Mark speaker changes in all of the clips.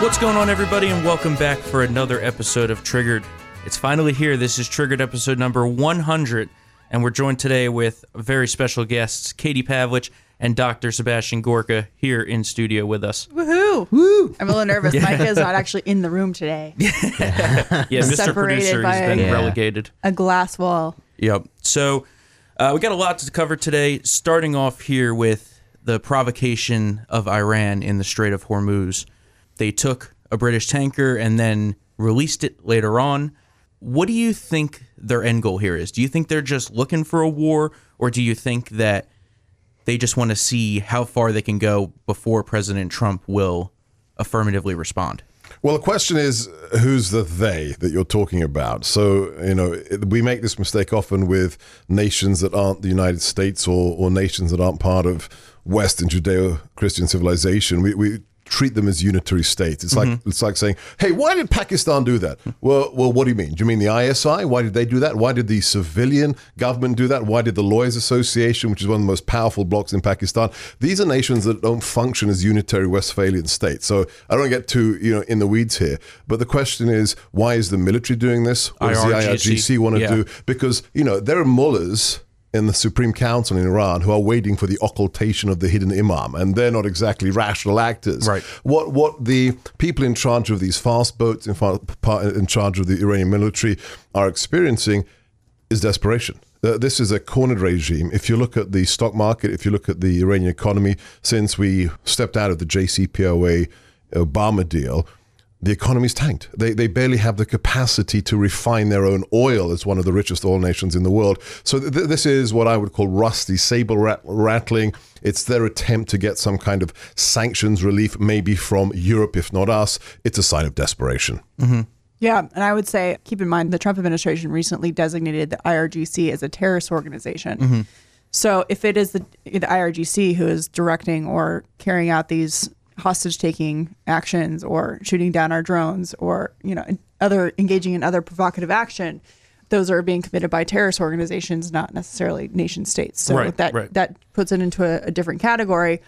Speaker 1: What's going on, everybody, and welcome back for another episode of Triggered. It's finally here. This is Triggered episode number 100, and we're joined today with very special guests, Katie Pavlich and Dr. Sebastian Gorka, here in studio with us.
Speaker 2: Woohoo! Woo! I'm a little nervous. Micah is not actually in the room today.
Speaker 1: Yeah, Mr.
Speaker 2: Separated
Speaker 1: Producer, he's been
Speaker 3: Yeah.
Speaker 1: relegated.
Speaker 2: A glass wall.
Speaker 1: Yep. So uh, we got a lot to cover today, starting off here with the provocation of Iran in the Strait of Hormuz. They took a British tanker and then released it later on. What do you think their end goal here is? Do you think they're just looking for a war, or do you think that they just want to see how far they can go before President Trump will affirmatively respond?
Speaker 4: Well, the question is, who's the they that you're talking about? So, you know, we make this mistake often with nations that aren't the United States or, or nations that aren't part of Western Judeo Christian civilization. We, we treat them as unitary states. It's like mm-hmm. it's like saying, "Hey, why did Pakistan do that?" Well, well, what do you mean? Do you mean the ISI? Why did they do that? Why did the civilian government do that? Why did the Lawyers Association, which is one of the most powerful blocks in Pakistan? These are nations that don't function as unitary Westphalian states. So I don't get too you know in the weeds here. But the question is, why is the military doing this? What does the
Speaker 1: IRGC,
Speaker 4: IRGC want to
Speaker 1: yeah.
Speaker 4: do? Because you know there are mullahs in the Supreme Council in Iran who are waiting for the occultation of the hidden imam, and they're not exactly rational actors.
Speaker 1: Right.
Speaker 4: What what the people in charge of these fast boats, in, in charge of the Iranian military, are experiencing is desperation. Uh, this is a cornered regime. If you look at the stock market, if you look at the Iranian economy, since we stepped out of the JCPOA Obama deal, the economy's tanked. They, they barely have the capacity to refine their own oil as one of the richest oil nations in the world. So th- this is what I would call rusty saber rat- rattling. It's their attempt to get some kind of sanctions relief, maybe from Europe, if not us. It's a sign of desperation. Mm-hmm.
Speaker 2: Yeah, and I would say keep in mind the Trump administration recently designated the IRGC as a terrorist organization. Mm-hmm. So if it is the, the IRGC who is directing or carrying out these hostage taking actions or shooting down our drones or you know other engaging in other provocative action, those are being committed by terrorist organizations, not necessarily nation states. So
Speaker 1: Right,
Speaker 2: that
Speaker 1: right.
Speaker 2: that puts it into a, a different category.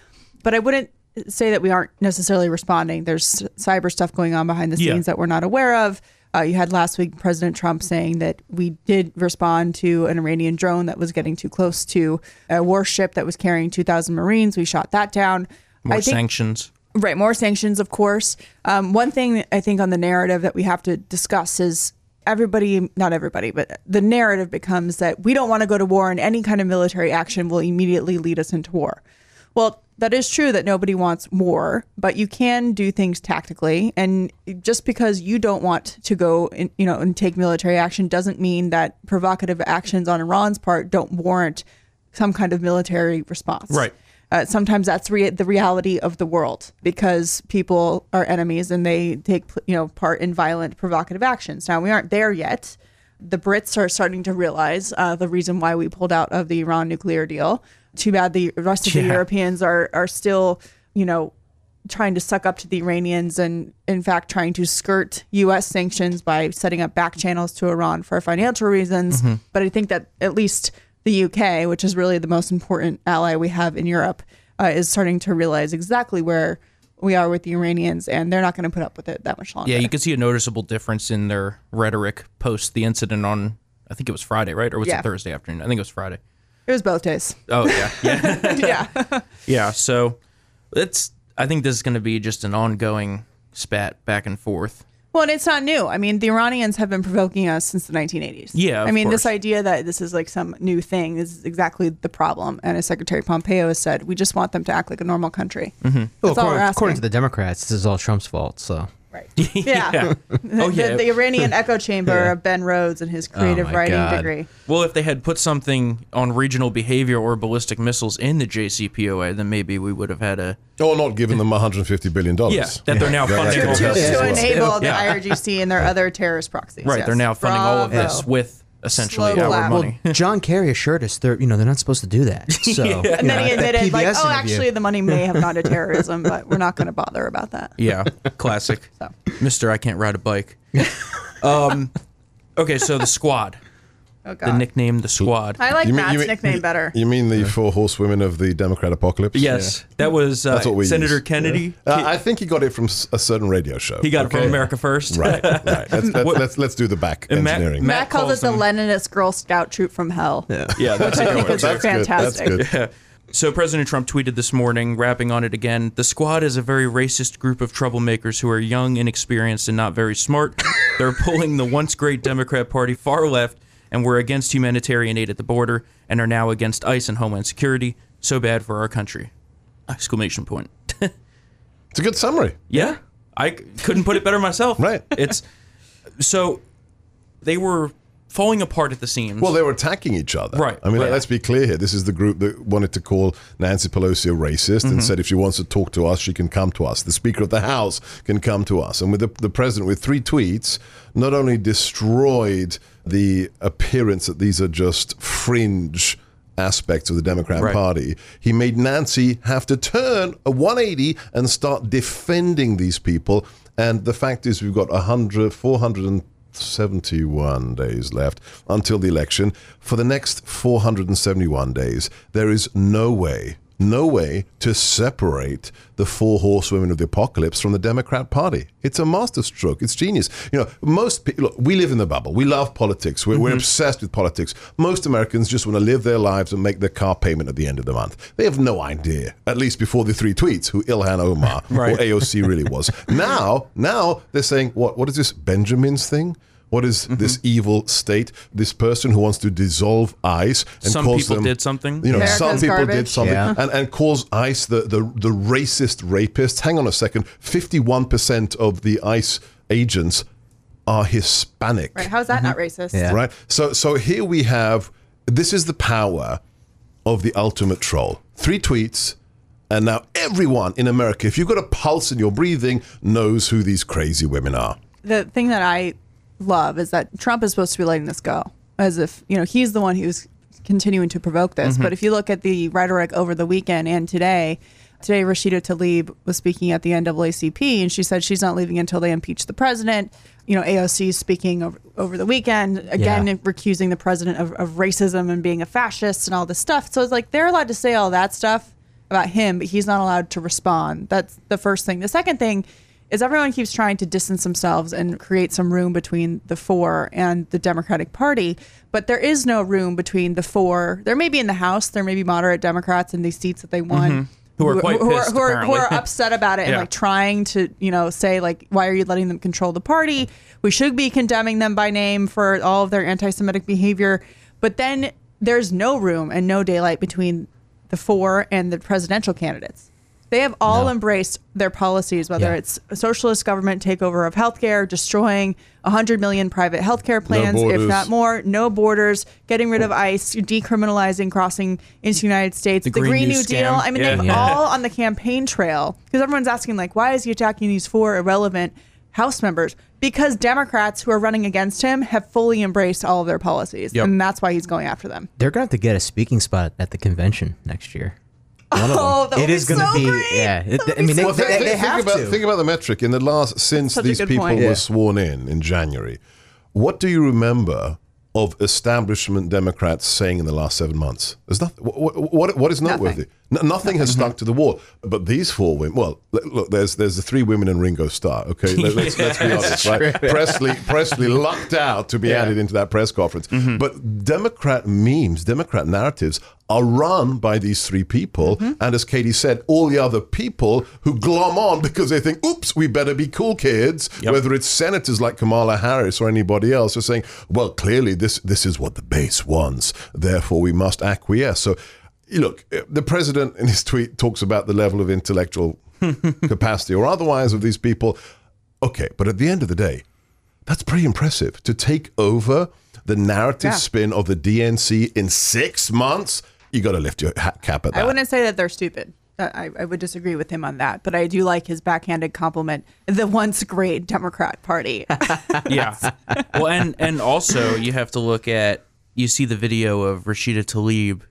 Speaker 2: But I wouldn't say that we aren't necessarily responding. There's cyber stuff going on behind the
Speaker 1: Yeah.
Speaker 2: scenes that we're not aware of. Uh, you had last week President Trump saying that we did respond to an Iranian drone that was getting too close to a warship that was carrying 2,000 Marines. We shot that down.
Speaker 1: More
Speaker 2: I think,
Speaker 1: sanctions.
Speaker 2: Right, more sanctions, of course. Um, one thing I think on the narrative that we have to discuss is everybody, not everybody, but the narrative becomes that we don't want to go to war and any kind of military action will immediately lead us into war. Well, that is true that nobody wants war, but you can do things tactically. And just because you don't want to go, in, you know, and take military action doesn't mean that provocative actions on Iran's part don't warrant some kind of military response.
Speaker 1: Right.
Speaker 2: Uh, sometimes that's rea- the reality of the world because people are enemies and they take you know part in violent provocative actions. Now we aren't there yet. The Brits are starting to realize uh, the reason why we pulled out of the Iran nuclear deal. Too bad the rest of the Europeans are are still you know trying to suck up to the Iranians and in fact trying to skirt US sanctions by setting up back channels to Iran for financial reasons. But I think that at least the UK, which is really the most important ally we have in Europe, uh, is starting to realize exactly where we are with the Iranians and they're not going to put up with it that much longer.
Speaker 1: Yeah, you can see a noticeable difference in their rhetoric post the incident on, I think it was Friday, right? Or was
Speaker 2: Yeah.
Speaker 1: it Thursday afternoon? I think it was Friday.
Speaker 2: it was both days.
Speaker 1: Oh, yeah. Yeah.
Speaker 2: yeah.
Speaker 1: yeah. So it's, I think this is going to be just an ongoing spat back and forth.
Speaker 2: Well, and it's not new. I mean, the Iranians have been provoking us since the 1980s.
Speaker 1: Yeah, of
Speaker 2: I mean, this idea that this is like some new thing is exactly the problem. And as Secretary Pompeo has said, we just want them to act like a normal country.
Speaker 1: Mm-hmm.
Speaker 3: Well,
Speaker 2: That's all we're
Speaker 3: according, according to the Democrats, this is all Trump's fault. So
Speaker 2: Right. Yeah.
Speaker 1: Oh,
Speaker 2: The-
Speaker 1: yeah.
Speaker 2: The, Iranian echo chamber of Ben Rhodes and his oh, creative
Speaker 3: my
Speaker 2: writing
Speaker 3: God.
Speaker 2: degree.
Speaker 1: Well, if they had put something on regional behavior or ballistic missiles in the JCPOA, then maybe we would have had a
Speaker 4: Or not giving them 150 billion dollars.
Speaker 1: yeah that they're now
Speaker 4: That-
Speaker 1: funding
Speaker 4: that
Speaker 1: all
Speaker 2: To,
Speaker 1: this.
Speaker 2: to
Speaker 4: well.
Speaker 2: enable the
Speaker 1: Yeah.
Speaker 2: IRGC and their other terrorist proxies.
Speaker 1: Right,
Speaker 2: yes.
Speaker 1: they're now funding all of this with essentially
Speaker 2: Slow
Speaker 1: our
Speaker 2: clap.
Speaker 1: money.
Speaker 3: John Kerry assured us they're you know they're not supposed to do that. So
Speaker 2: And then he admitted, like, oh, actually, the money may have gone to terrorism, but we're not going to bother about that.
Speaker 1: Yeah, classic.
Speaker 2: So.
Speaker 1: Mister, I can't ride a bike. um, okay, so the squad.
Speaker 2: Oh,
Speaker 1: the nickname the Squad.
Speaker 2: I like
Speaker 4: You mean-
Speaker 2: Matt's
Speaker 4: you mean-
Speaker 2: nickname better.
Speaker 4: You mean the four horsewomen of the Democrat apocalypse?
Speaker 1: Yes, that was uh,
Speaker 4: That's what we
Speaker 1: Senator
Speaker 4: use.
Speaker 1: Kennedy.
Speaker 4: Uh, I think he got it from s- a certain radio show.
Speaker 1: He got it from? America First.
Speaker 4: Right, right. Let's, let's, let's, let's do the back
Speaker 1: And Matt-
Speaker 4: engineering.
Speaker 1: Matt
Speaker 2: Matt calls
Speaker 1: calls
Speaker 2: it the
Speaker 1: them-
Speaker 2: Leninist Girl Scout troop from hell.
Speaker 3: Yeah.
Speaker 1: yeah, that's a
Speaker 2: I
Speaker 1: good
Speaker 2: think
Speaker 1: one.
Speaker 2: it's
Speaker 4: That's good, that's
Speaker 2: fantastic.
Speaker 4: good.
Speaker 1: Yeah. So President Trump tweeted this morning, rapping on it again. The squad is a very racist group of troublemakers who are young, inexperienced, and not very smart. They're pulling the once great Democrat Party far left and were against humanitarian aid at the border and are now against ICE and Homeland Security. So bad for our country! Exclamation point.
Speaker 4: It's a good summary.
Speaker 1: Yeah, I couldn't put it better myself.
Speaker 4: Right.
Speaker 1: It's so they were falling apart at the seams.
Speaker 4: Well, they were attacking each other.
Speaker 1: Right,
Speaker 4: I mean,
Speaker 1: right.
Speaker 4: let's be clear here. This is the group that wanted to call Nancy Pelosi a racist
Speaker 1: Mm-hmm.
Speaker 4: and said if she wants to talk to us, she can come to us. The Speaker of the House can come to us. And with the, the president, with three tweets, not only destroyed the appearance that these are just fringe aspects of the Democrat
Speaker 1: Right.
Speaker 4: Party, he made Nancy have to turn a 180 and start defending these people. And the fact is, we've got 100, 471 days left until the election. For the next 471 days, there is no way, no way to separate the four horsewomen of the apocalypse from the Democrat Party. It's a masterstroke. It's genius. You know, most people, look, we live in the bubble. We love politics. We're, we're mm-hmm. obsessed with politics. Most Americans just want to live their lives and make their car payment at the end of the month. They have no idea, at least before the three tweets, who Ilhan Omar
Speaker 1: Right.
Speaker 4: or AOC really was. now, now they're saying, what? What is this Benjamin's thing? What is
Speaker 1: Mm-hmm.
Speaker 4: this evil state? This person who wants to dissolve ICE and
Speaker 1: Some
Speaker 4: calls
Speaker 1: people
Speaker 4: them,
Speaker 1: did something.
Speaker 4: You know,
Speaker 2: America's
Speaker 4: some people did something,
Speaker 3: Yeah.
Speaker 4: and, and calls ICE the, the the racist rapists. Hang on a second. Fifty-one percent of the ICE agents are Hispanic
Speaker 2: Right? How's that not racist?
Speaker 3: Yeah.
Speaker 4: right? So so here we have this is the power of the ultimate troll. Three tweets, and now everyone in America, if you've got a pulse in your breathing, knows who these crazy women are.
Speaker 2: The thing that I love is that Trump is supposed to be letting this go, as if you know he's the one who's continuing to provoke this. Mm-hmm. But if you look at the rhetoric over the weekend and today. Today, Rashida Tlaib was speaking at the NAACP, and she said she's not leaving until they impeach the president. You know, AOC is speaking over, over the weekend, again,
Speaker 3: Yeah.
Speaker 2: recusing the president of, of racism and being a fascist and all this stuff. So it's like they're allowed to say all that stuff about him, but he's not allowed to respond. That's the first thing. The second thing is everyone keeps trying to distance themselves and create some room between the four and the Democratic Party, but there is no room between the four. There may be in the House, there may be moderate Democrats in these seats that they won.
Speaker 1: Mm-hmm. Who are quite
Speaker 2: who,
Speaker 1: pissed,
Speaker 2: who, are, who are upset about it and
Speaker 1: Yeah.
Speaker 2: like trying to you know say like why are you letting them control the party we should be condemning them by name for all of their anti-semitic behavior but then there's no room and no daylight between the four and the presidential candidates they have all
Speaker 3: No.
Speaker 2: embraced their policies whether
Speaker 3: Yeah.
Speaker 2: it's a socialist government takeover of healthcare destroying 100 million private healthcare plans if not more no borders getting rid of ice decriminalizing crossing into the united states
Speaker 1: The
Speaker 2: the,
Speaker 1: Green
Speaker 2: green,
Speaker 1: New
Speaker 2: new, deal i mean
Speaker 1: Yeah.
Speaker 2: they've
Speaker 3: Yeah.
Speaker 2: all on the campaign trail because everyone's asking like why is he attacking these four irrelevant house members because democrats who are running against him have fully embraced all of their policies
Speaker 1: Yep.
Speaker 2: and that's why he's going after them
Speaker 3: They're going to have to get a speaking spot at the convention next year. One of them.
Speaker 2: Oh, that
Speaker 3: it
Speaker 2: would
Speaker 3: is gonna
Speaker 2: so
Speaker 3: be
Speaker 2: great.
Speaker 3: yeah. It, I mean, they,
Speaker 2: so
Speaker 4: Well, think,
Speaker 3: they,
Speaker 4: think-
Speaker 3: they
Speaker 4: think
Speaker 3: have
Speaker 4: about,
Speaker 3: to.
Speaker 4: think about the metric in the last since
Speaker 2: Such
Speaker 4: these people
Speaker 2: point.
Speaker 4: were
Speaker 2: Yeah.
Speaker 4: sworn in in January. What do you remember of establishment Democrats saying in the last seven months? There's nothing. What, what, what is noteworthy? Nothing, nothing has stuck to the wall. But these four women. Well, look. There's there's the three women and Ringo Starr. Okay, Let, us let's be honest, right? Pressley Pressley lucked out to be added into that press conference. Mm-hmm. But Democrat memes, Democrat narratives are run by these three people, mm-hmm. and as Katie said, all the other people who glom on because they think, "Oops, we better be cool kids."
Speaker 1: Yep.
Speaker 4: Whether it's senators like Kamala Harris or anybody else, are saying, "Well, clearly this this is what the base wants, therefore we must acquiesce." So, look, eh, the president in his tweet talks about the level of intellectual capacity or otherwise of these people. Okay, but at the end of the day, that's pretty impressive to take over the narrative
Speaker 2: Yeah.
Speaker 4: spin of the DNC in six months. You got to lift your hat cap at that.
Speaker 2: i wouldn't say that they're stupid I, I would disagree with him on that but i do like his backhanded compliment the once great democrat party
Speaker 1: yeah. Well, and and also you have to look at you see the video of Rashida Tlaib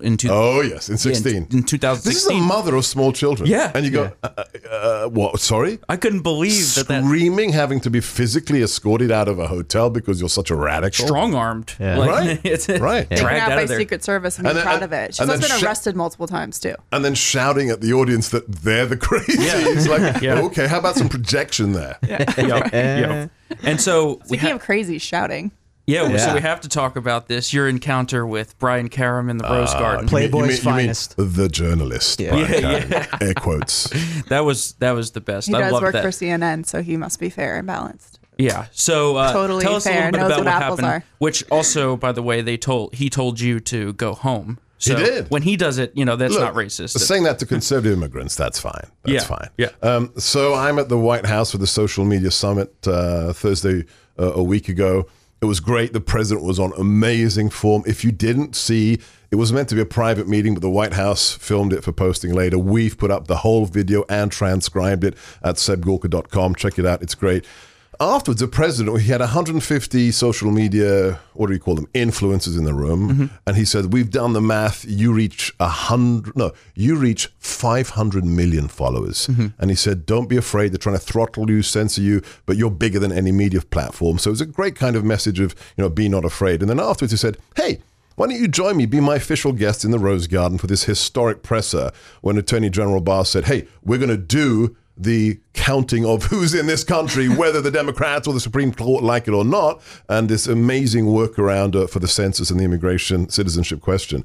Speaker 1: in two,
Speaker 4: Oh yes, in
Speaker 1: in,
Speaker 4: sixteen.
Speaker 1: in
Speaker 4: This is the mother of small children.
Speaker 1: Yeah.
Speaker 4: and you go, uh, uh, uh, what? Sorry.
Speaker 1: I couldn't believe that that
Speaker 4: Screaming, having to be physically escorted out of a hotel because you're such a radical.
Speaker 1: strong armed.
Speaker 3: Yeah.
Speaker 4: Right.
Speaker 1: it's
Speaker 4: Right.
Speaker 2: Taken
Speaker 1: dragged
Speaker 2: out
Speaker 1: out
Speaker 2: by
Speaker 1: there.
Speaker 2: Secret Service and,
Speaker 4: And
Speaker 2: being
Speaker 4: then-
Speaker 2: proud of it. She's
Speaker 4: and
Speaker 2: also
Speaker 4: then
Speaker 2: been
Speaker 4: sh-
Speaker 2: arrested multiple times too.
Speaker 4: and then shouting at the audience that they're the crazy.
Speaker 1: Yeah.
Speaker 4: It's like,
Speaker 1: Yeah.
Speaker 4: okay, how about some projection there?
Speaker 1: Yep, yep. And so we
Speaker 2: Speaking
Speaker 1: ha-
Speaker 2: of crazy shouting,
Speaker 1: yeah, so we have to talk about this. Your encounter with Brian Karem in the Rose Garden.
Speaker 4: You mean-
Speaker 3: Playboy's
Speaker 4: you mean, you mean
Speaker 3: finest.
Speaker 4: the journalist.
Speaker 3: Yeah.
Speaker 4: Brian
Speaker 1: Yeah,
Speaker 4: Carey. Air quotes.
Speaker 1: That was that was the best.
Speaker 2: he
Speaker 1: I
Speaker 2: does work
Speaker 1: that.
Speaker 2: for CNN, so he must be fair and balanced.
Speaker 1: Yeah. So uh,
Speaker 2: Totally
Speaker 1: tell us a
Speaker 2: fair,
Speaker 1: little bit
Speaker 2: knows
Speaker 1: about
Speaker 2: what
Speaker 1: what,
Speaker 2: apples
Speaker 1: happened.
Speaker 2: are.
Speaker 1: Which also, by the way, they told he told you to go home. So
Speaker 4: did.
Speaker 1: When he does it, you know that's
Speaker 4: Look,
Speaker 1: not racist.
Speaker 4: Saying that to conservative immigrants, that's fine. That's
Speaker 1: Yeah,
Speaker 4: fine.
Speaker 1: yeah.
Speaker 4: Um, so I'm at the White House for the social media summit uh, Thursday uh, a week ago. It was great. The president was on amazing form. If you didn't see, it was meant to be a private meeting, but the White House filmed it for posting later. We've put up the whole video and transcribed it at sebgorka.com. Check it out. It's great. Afterwards, the president, he had 150 social media, what do you call them, influencers in the room. Mm-hmm. And he said, We've done the math. You reach a hundred, no, you reach 500 million followers. Mm-hmm. And he said, Don't be afraid. They're trying to throttle you, censor you, but you're bigger than any media platform. So it was a great kind of message of, you know, be not afraid. And then afterwards, he said, Hey, why don't you join me, be my official guest in the Rose Garden for this historic presser when Attorney General Barr said, Hey, we're going to do the counting of who's in this country, whether the Democrats or the Supreme Court like it or not, and this amazing workaround uh, for the census and the immigration citizenship question.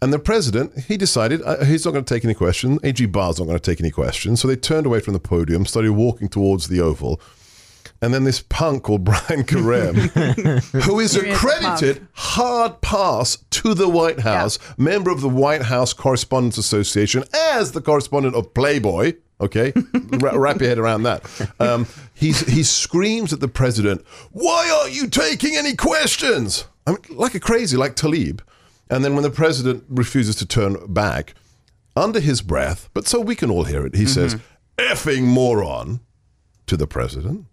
Speaker 4: And the president, he decided uh, he's not going to take any questions. A.G. Barr's not going to take any questions. So they turned away from the podium, started walking towards the Oval. And then this punk called Brian Karem, who is
Speaker 2: a
Speaker 4: accredited hard pass to the White House, member of the White House Correspondents Association, as the correspondent of Playboy. Okay, Ra- wrap your head around that. Um, he's, he screams at the president, "Why aren't you taking any questions?" I mean, like a crazy, like Tlaib. And then when the president refuses to turn back, under his breath, but so we can all hear it, he says, "Effing moron," to the president.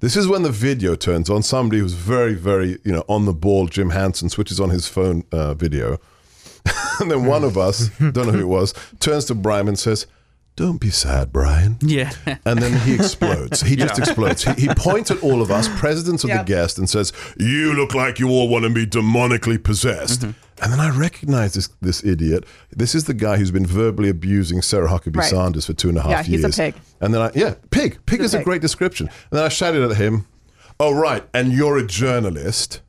Speaker 4: This is when the video turns on. Somebody who's very, very, you know, on the ball, Jim Hansen, switches on his phone uh, video. and then one of us, don't know who it was, turns to Brian and says, Don't be sad, Brian.
Speaker 1: yeah.
Speaker 4: And then he explodes. He just explodes. He, he points at all of us, presidents of
Speaker 2: Yep.
Speaker 4: the guest, and says, You look like you all want to be demonically possessed. Mm-hmm. And then I recognize this this idiot. This is the guy who's been verbally abusing Sarah Huckabee
Speaker 2: Right.
Speaker 4: Sanders for two and a half
Speaker 2: Yeah, he's a
Speaker 4: years.
Speaker 2: pig.
Speaker 4: And then I, yeah, pig. Pig
Speaker 2: He's
Speaker 4: is
Speaker 2: a
Speaker 4: a great description. And then I shouted at him, Oh, right. And you're a journalist.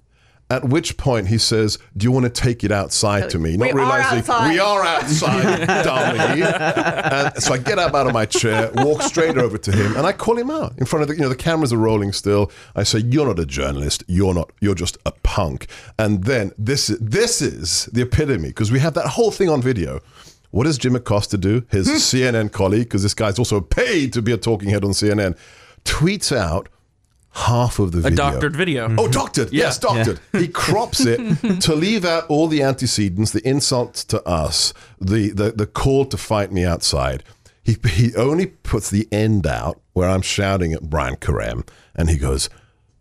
Speaker 4: At which point he says, "Do you want to take it outside to me?" Not
Speaker 2: We are
Speaker 4: realizing
Speaker 2: outside.
Speaker 4: we are outside, dummy. And so I get up out of my chair, walk straight over to him, and I call him out in front of the, you know, the cameras are rolling still. I say, "You're not a journalist. You're not. You're just a punk." And then this, this is the epitome because we have that whole thing on video. What does Jim Acosta do? His CNN colleague, because this guy's also paid to be a talking head on CNN, tweets out half of the
Speaker 1: A
Speaker 4: video.
Speaker 1: doctored video.
Speaker 4: Oh, doctored. Yes, doctored. He crops it to leave out all the antecedents, the insults to us, the, the, the call to fight me outside. He, he only puts the end out where I'm shouting at Brian Karem, and he goes,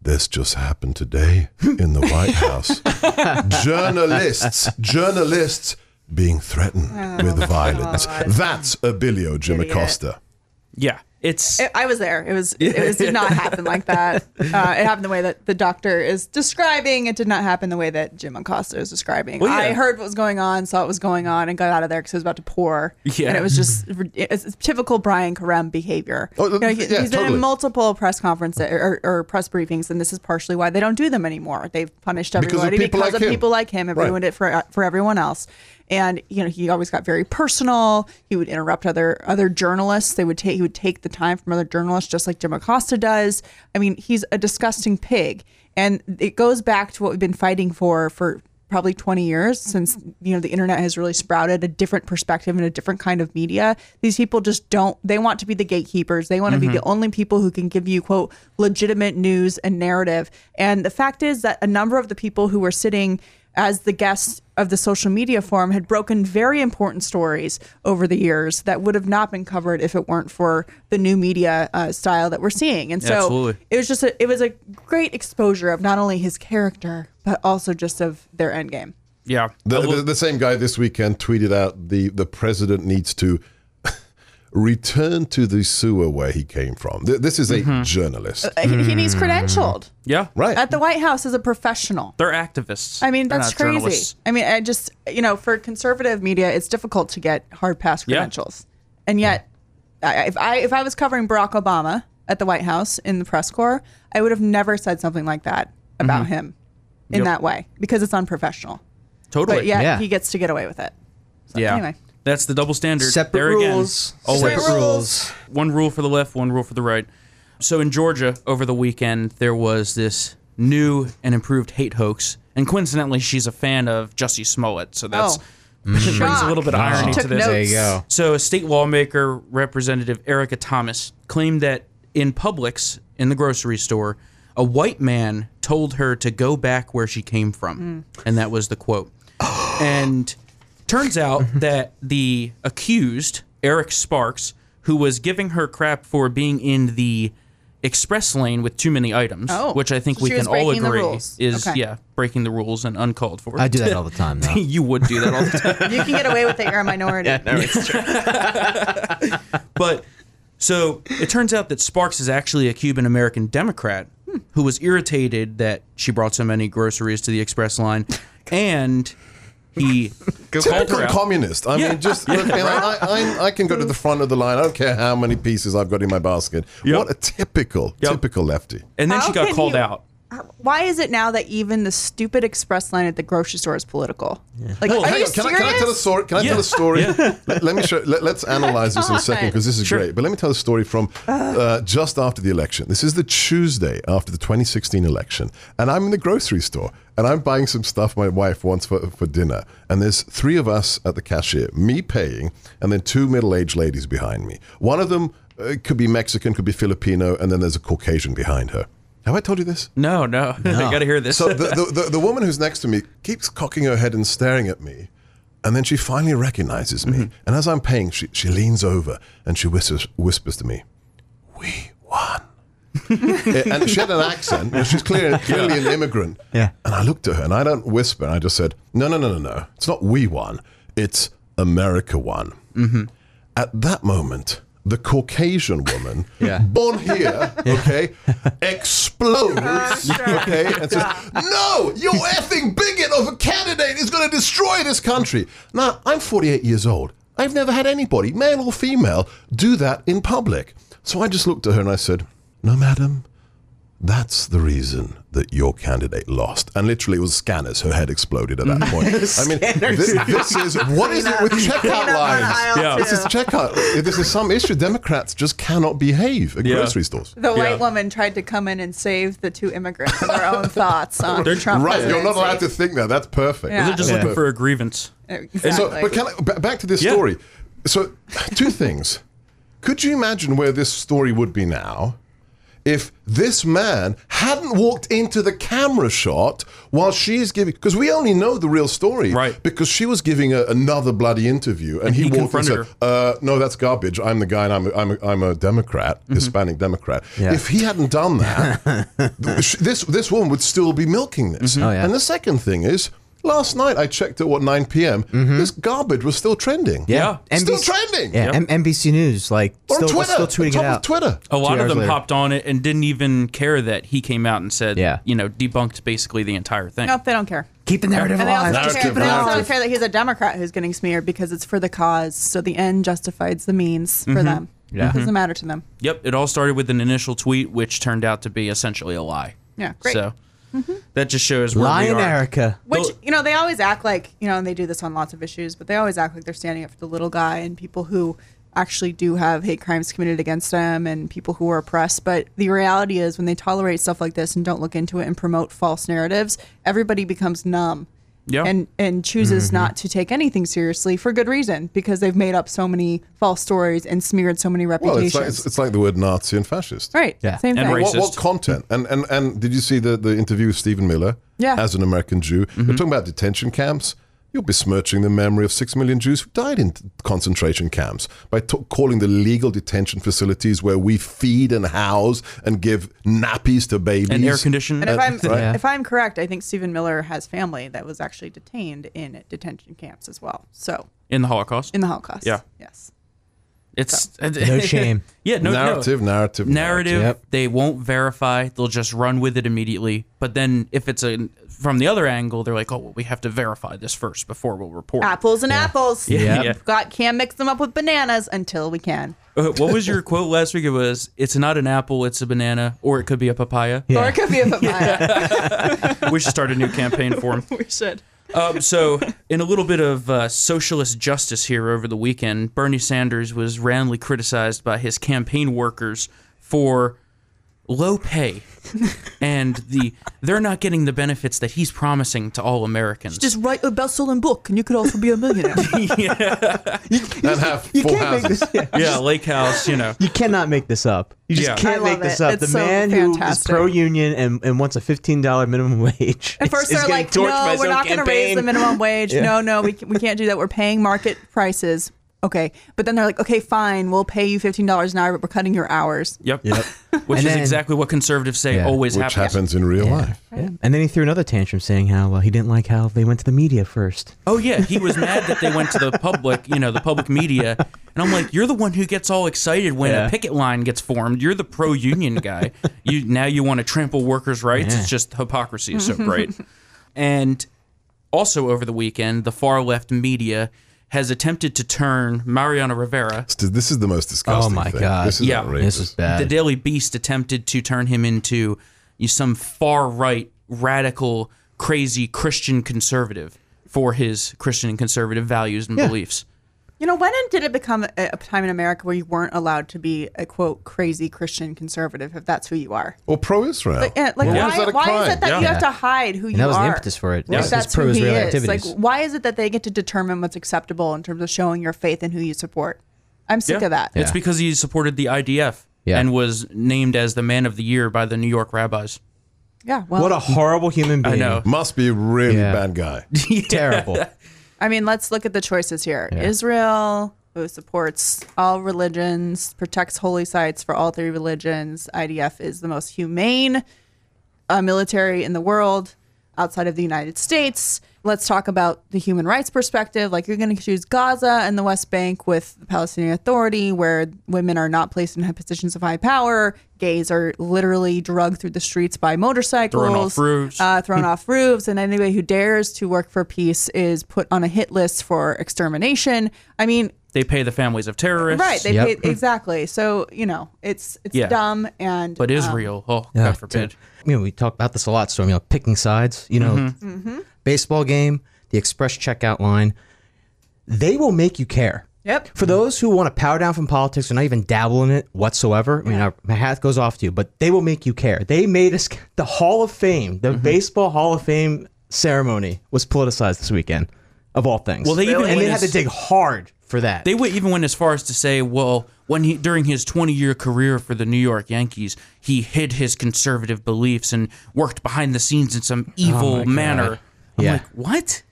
Speaker 4: This just happened today in the White House. journalists, journalists being threatened oh with violence. That's Abilio Jim
Speaker 2: Idiot.
Speaker 4: Acosta.
Speaker 1: Yeah. It's
Speaker 2: It, I was there. It was. It was, did not happen like that. Uh, it happened the way that the doctor is describing. It did not happen the way that Jim Acosta is describing.
Speaker 1: Well, yeah.
Speaker 2: I heard what was going on, saw what was going on, and got out of there because it was about to pour.
Speaker 1: Yeah.
Speaker 2: And it was just it's, typical Brian Karem behavior.
Speaker 4: Oh,
Speaker 2: You know, he,
Speaker 4: yeah,
Speaker 2: been
Speaker 4: totally.
Speaker 2: in multiple press conferences or, or press briefings, and this is partially why they don't do them anymore. They've punished
Speaker 4: Because of
Speaker 2: everybody
Speaker 4: people
Speaker 2: because
Speaker 4: like
Speaker 2: of
Speaker 4: him.
Speaker 2: people like him and
Speaker 4: Right.
Speaker 2: ruined it for for everyone else. And you know, he always got very personal. He would interrupt other other journalists. They would take he would take the time from other journalists, just like Jim Acosta does. I mean, he's a disgusting pig, and it goes back to what we've been fighting for for probably 20 years mm-hmm. since you know the internet has really sprouted a different perspective and a different kind of media these people just don't they want to be the gatekeepers they want to be mm-hmm. the only people who can give you quote legitimate news and narrative and the fact is that a number of the people who were sitting as the guests of the social media forum had broken very important stories over the years that would have not been covered if it weren't for the new media uh, style that we're seeing and so
Speaker 1: Absolutely.
Speaker 2: it was just a, it was a great exposure of not only his character but also just of their end game
Speaker 1: Yeah.
Speaker 4: The, the, the same guy this weekend tweeted out the the president needs to return to the sewer where he came from. Th- This is a
Speaker 1: Mm-hmm.
Speaker 4: journalist,
Speaker 2: Uh, He, he needs credentialed
Speaker 1: yeah.
Speaker 4: right?
Speaker 2: at the White House as a professional.
Speaker 1: They're activists.
Speaker 2: I mean, that's crazy.
Speaker 1: journalists.
Speaker 2: I mean, I just, you know, for conservative media, it's difficult to get hard pass
Speaker 1: Yeah.
Speaker 2: credentials. And yet, I, if I if I was covering Barack Obama at the White House in the press corps, I would have never said something like that about him in
Speaker 1: Yep.
Speaker 2: that way because it's unprofessional.
Speaker 1: Totally.
Speaker 2: But yet
Speaker 3: Yeah.
Speaker 2: he gets to get away with it. So,
Speaker 1: Yeah.
Speaker 2: Anyway.
Speaker 1: That's the double standard.
Speaker 3: Separate
Speaker 1: there
Speaker 3: rules.
Speaker 1: Again. Always.
Speaker 2: Separate rules.
Speaker 1: One rule for the left, one rule for the right. So in Georgia over the weekend, there was this new and improved hate hoax. And coincidentally, she's a fan of Jussie Smollett. So that's
Speaker 2: Oh.
Speaker 1: brings a little bit of irony to this.
Speaker 2: notes.
Speaker 3: There you go.
Speaker 1: So, a state lawmaker, Representative Erica Thomas, claimed that in Publix, in the grocery store, a white man told her to go back where she came from. Mm. And that was the quote. and turns out mm-hmm. that the accused, Eric Sparks, who was giving her crap for being in the express lane with too many items,
Speaker 2: Oh,
Speaker 1: which I think
Speaker 2: so
Speaker 1: we can all agree is,
Speaker 2: Okay.
Speaker 1: yeah, breaking the rules and uncalled for.
Speaker 3: I do that all the time. Though.
Speaker 1: you would do that all the time.
Speaker 2: You can get away with it. You're a minority. Yeah, no, it's true.
Speaker 1: But so it turns out that Sparks is actually a Cuban American Democrat hmm. who was irritated that she brought so many groceries to the express line, and he called
Speaker 4: Typical communist. I
Speaker 1: Yeah.
Speaker 4: mean, just look, you know, I, I, I can go to the front of the line. I don't care how many pieces I've got in my basket.
Speaker 1: Yep.
Speaker 4: What a typical,
Speaker 1: Yep.
Speaker 4: typical lefty.
Speaker 1: and then
Speaker 2: How
Speaker 1: she got called
Speaker 2: you-
Speaker 1: out.
Speaker 2: Why is it now that even the stupid express line at the grocery store is political? Like,
Speaker 1: Well,
Speaker 2: are you
Speaker 4: on, can, I,
Speaker 2: serious?
Speaker 4: can I tell a story? Can I
Speaker 1: Yeah.
Speaker 4: tell a story? Let, let me show. Let, us analyze this in a second because this is
Speaker 1: Sure.
Speaker 4: great. But let me tell a story from uh, just after the election. This is the Tuesday after the 2016 election, and I'm in the grocery store and I'm buying some stuff my wife wants for, for dinner. And there's three of us at the cashier, me paying, and then two middle-aged ladies behind me. One of them uh, could be Mexican, could be Filipino, and then there's a Caucasian behind her. Have I told you this?
Speaker 1: No, no, I got to hear this.
Speaker 4: So the, the, the, the woman who's next to me keeps cocking her head and staring at me. And then she finally recognizes me. Mm-hmm. And as I'm paying, she, she leans over and she whispers, whispers to me, We won. and she had an accent. You know, she's clearly, clearly an immigrant.
Speaker 3: Yeah.
Speaker 4: And I looked at her and I don't whisper. I just said, No, no, no, no, no. It's not we won. It's America won. Mm-hmm. At that moment, the Caucasian woman,
Speaker 3: Yeah.
Speaker 4: born here, okay, explodes, oh, okay, and says, "No, your effing bigot of a candidate is going to destroy this country." Now, I'm 48 years old. I've never had anybody, male or female, do that in public. So I just looked at her and I said, "No, madam, that's the reason that your candidate lost. And literally, it was scanners. Her head exploded at that point. I mean, this, this is what is it with checkout lines?
Speaker 1: Yeah.
Speaker 4: This is checkout. This is some issue. Democrats just cannot behave at
Speaker 1: Yeah.
Speaker 4: grocery stores.
Speaker 2: The
Speaker 1: Yeah.
Speaker 2: white woman tried to come in and save the two immigrants from their own thoughts on
Speaker 1: They're-
Speaker 2: Trump.
Speaker 4: Right, you're not allowed to think that. That's perfect.
Speaker 2: Yeah.
Speaker 1: They're just
Speaker 3: Yeah.
Speaker 1: looking for a grievance.
Speaker 2: Exactly.
Speaker 4: So, but can I, back to this
Speaker 1: Yeah.
Speaker 4: story. So, two things. Could you imagine where this story would be now if this man hadn't walked into the camera shot while she's giving? Because we only know the real story,
Speaker 1: Right.
Speaker 4: Because she was giving a, another bloody interview, and,
Speaker 1: he
Speaker 4: he, walked in and said,
Speaker 1: confronted
Speaker 4: uh, "No, that's garbage. I'm the guy, and I'm a, I'm a, I'm a Democrat,
Speaker 1: Mm-hmm.
Speaker 4: Hispanic Democrat."
Speaker 3: Yeah.
Speaker 4: If he hadn't done that, this this woman would still be milking this.
Speaker 3: Oh, yeah.
Speaker 4: And the second thing is. Last night I checked at what 9 p.m. Mm-hmm. This garbage was still trending.
Speaker 1: Yeah.
Speaker 4: Still
Speaker 3: NBC
Speaker 4: trending.
Speaker 3: Yeah, M- NBC News like
Speaker 4: On
Speaker 3: still,
Speaker 4: Twitter.
Speaker 3: still tweeting
Speaker 4: top
Speaker 3: it
Speaker 4: of
Speaker 3: out.
Speaker 4: Twitter.
Speaker 1: A lot of them
Speaker 3: later.
Speaker 1: hopped on it and didn't even care that he came out and said,
Speaker 3: Yeah.
Speaker 1: you know, debunked basically the entire thing.
Speaker 2: Nope, they don't care.
Speaker 3: Keep the narrative
Speaker 2: And they also,
Speaker 3: alive.
Speaker 2: don't
Speaker 4: Narrative,
Speaker 2: care, they also don't care that he's a Democrat who's getting smeared because it's for the cause. So the end justifies the means for mm-hmm. them.
Speaker 3: Yeah.
Speaker 2: It doesn't mm-hmm. matter to them.
Speaker 1: Yep, it all started with an initial tweet, which turned out to be essentially a lie.
Speaker 2: Yeah, great.
Speaker 1: So that just shows where
Speaker 3: Lie
Speaker 1: we are.
Speaker 3: Erica.
Speaker 2: Which you know they always act like you know, and they do this on lots of issues, but they always act like they're standing up for the little guy and people who actually do have hate crimes committed against them and people who are oppressed. But the reality is, when they tolerate stuff like this and don't look into it and promote false narratives, everybody becomes numb.
Speaker 1: Yeah.
Speaker 2: And and chooses not to take anything seriously for good reason because they've made up so many false stories and smeared so many
Speaker 4: Well,
Speaker 2: reputations.
Speaker 4: it's like, it's, it's like the word Nazi and fascist.
Speaker 2: right.
Speaker 3: Yeah.
Speaker 2: Same
Speaker 1: And
Speaker 2: thing.
Speaker 1: racist.
Speaker 4: What, what content? And, and and did you see the, the interview with Stephen Miller?
Speaker 2: Yeah.
Speaker 4: As an American Jew,
Speaker 1: Mm-hmm.
Speaker 4: we're talking about detention camps. You're besmirching the memory of six million Jews who died in concentration camps by t- calling the legal detention facilities where we feed and house and give nappies to babies
Speaker 1: And air condition.
Speaker 2: And if I'm
Speaker 3: Right.
Speaker 2: if I'm correct, I think Stephen Miller has family that was actually detained in detention camps as well. So
Speaker 1: in the Holocaust.
Speaker 2: in the Holocaust.
Speaker 1: Yeah.
Speaker 2: Yes.
Speaker 1: It's
Speaker 3: No shame.
Speaker 1: yeah, no
Speaker 4: narrative,
Speaker 1: no.
Speaker 4: narrative,
Speaker 1: narrative.
Speaker 3: Yep.
Speaker 1: They won't verify. They'll just run with it immediately. But then if it's a from the other angle, they're like, oh, well, we have to verify this first before we'll report.
Speaker 2: Apples and apples.
Speaker 1: Yeah.
Speaker 3: Yep.
Speaker 2: Got can't mix them up with bananas until we can.
Speaker 1: Uh, what was your quote last week? It was, "It's not an apple, it's a banana, or it could be a papaya."
Speaker 2: Or it could be a papaya.
Speaker 1: we should start a new campaign for him.
Speaker 2: we should.
Speaker 1: Um, so, in a little bit of uh, socialist justice here over the weekend, Bernie Sanders was roundly criticized by his campaign workers for low pay and the they're not getting the benefits that he's promising to all Americans.
Speaker 2: Just write a best-selling book, and you could also be a millionaire.
Speaker 4: and have
Speaker 3: You
Speaker 4: full
Speaker 3: can't make
Speaker 4: houses.
Speaker 3: this. Yeah.
Speaker 1: yeah, Lake House, you know.
Speaker 3: You cannot make this up. You just
Speaker 1: Yeah.
Speaker 3: can't
Speaker 2: I
Speaker 3: make this
Speaker 2: it.
Speaker 3: up.
Speaker 2: It's
Speaker 3: the
Speaker 2: so
Speaker 3: man who is
Speaker 2: fantastic.
Speaker 3: pro-union and, and wants a fifteen dollar minimum wage.
Speaker 2: At first,
Speaker 3: is
Speaker 2: they're
Speaker 3: getting
Speaker 2: like,
Speaker 3: torched by
Speaker 2: "No,
Speaker 3: his
Speaker 2: we're
Speaker 3: own
Speaker 2: not going to raise
Speaker 3: campaign."
Speaker 2: the minimum wage.
Speaker 3: Yeah.
Speaker 2: No, no, we can, we can't do that. We're paying market prices." Okay, but then they're like, "Okay, fine, we'll pay you fifteen dollars an hour, but we're cutting your hours."
Speaker 1: Yep.
Speaker 3: Yep.
Speaker 1: Which
Speaker 3: And
Speaker 1: is
Speaker 3: then-
Speaker 1: exactly what conservatives say
Speaker 3: Yeah.
Speaker 1: always
Speaker 4: which
Speaker 1: happens.
Speaker 4: happens in real
Speaker 3: Yeah.
Speaker 4: life.
Speaker 3: Yeah. And then he threw another tantrum saying how uh, he didn't like how they went to the media first.
Speaker 1: Oh yeah, he was mad that they went to the public, you know, the public media. And I'm like, you're the one who gets all excited when
Speaker 3: Yeah.
Speaker 1: a picket line gets formed. You're the pro-union guy. You now you want to trample workers' rights.
Speaker 3: Yeah.
Speaker 1: It's just hypocrisy is so great. and also over the weekend, the far left media has attempted to turn Mariano Rivera.
Speaker 4: This is the most disgusting.
Speaker 3: Oh, my
Speaker 4: thing.
Speaker 3: God.
Speaker 4: This is
Speaker 1: Yeah.
Speaker 4: outrageous.
Speaker 3: This is bad.
Speaker 1: The Daily Beast attempted to turn him into some far right, radical, crazy Christian conservative for his Christian and conservative values and
Speaker 3: Yeah.
Speaker 1: beliefs.
Speaker 2: You know, when did it become a, a time in America where you weren't allowed to be a quote crazy Christian conservative if that's who you are?
Speaker 4: or pro-Israel.
Speaker 2: Like, uh, like
Speaker 4: Why
Speaker 2: why,
Speaker 4: is that a
Speaker 2: why is it that you have to hide who you
Speaker 3: And that was the
Speaker 2: are?
Speaker 3: impetus for it.
Speaker 2: Like, that's who he
Speaker 3: pro-Israel
Speaker 2: is.
Speaker 3: activities.
Speaker 2: Like, why is it that they get to determine what's acceptable in terms of showing your faith and who you support? I'm sick
Speaker 1: Yeah.
Speaker 2: of that.
Speaker 1: It's because he supported the IDF
Speaker 3: Yeah.
Speaker 1: and was named as the man of the year by the New York rabbis.
Speaker 2: Yeah. Well,
Speaker 3: what a horrible human being.
Speaker 1: I know.
Speaker 4: Must be a really
Speaker 3: Yeah.
Speaker 4: bad guy.
Speaker 3: Terrible.
Speaker 2: I mean, let's look at the choices here.
Speaker 3: Yeah.
Speaker 2: Israel, who supports all religions, protects holy sites for all three religions. IDF is the most humane uh, military in the world outside of the United States. Let's talk about the human rights perspective. Like you're going to choose Gaza and the West Bank with the Palestinian Authority, where women are not placed in positions of high power. Gays are literally drugged through the streets by motorcycles,
Speaker 1: Thrown off roofs.
Speaker 2: uh, thrown off roofs, and anybody who dares to work for peace is put on a hit list for extermination. I mean,
Speaker 1: They pay the families of terrorists.
Speaker 2: right? They
Speaker 3: Yep.
Speaker 2: paid, exactly. So you know, it's it's
Speaker 1: Yeah.
Speaker 2: dumb and
Speaker 1: But
Speaker 2: um,
Speaker 1: Israel, oh,
Speaker 3: Yeah,
Speaker 1: God forbid.
Speaker 3: to- you know, we talk about this a lot. So, you know, picking sides. You know,
Speaker 2: Mm-hmm.
Speaker 3: Baseball game, the express checkout line. They will make you care.
Speaker 2: Yep.
Speaker 3: For those who want to power down from politics or not even dabble in it whatsoever, I mean, our, my hat goes off to you, but they will make you care. They made us the Hall of Fame, the
Speaker 1: Mm-hmm.
Speaker 3: baseball Hall of Fame ceremony was politicized this weekend, of all things.
Speaker 1: Well, they even
Speaker 3: and they had to dig hard for that.
Speaker 1: They went, even went as far as to say, well, when he during his 20 year career for the New York Yankees, he hid his conservative beliefs and worked behind the scenes in some evil
Speaker 3: Oh
Speaker 1: manner.
Speaker 3: God.
Speaker 1: I'm
Speaker 3: Yeah.
Speaker 1: like, what?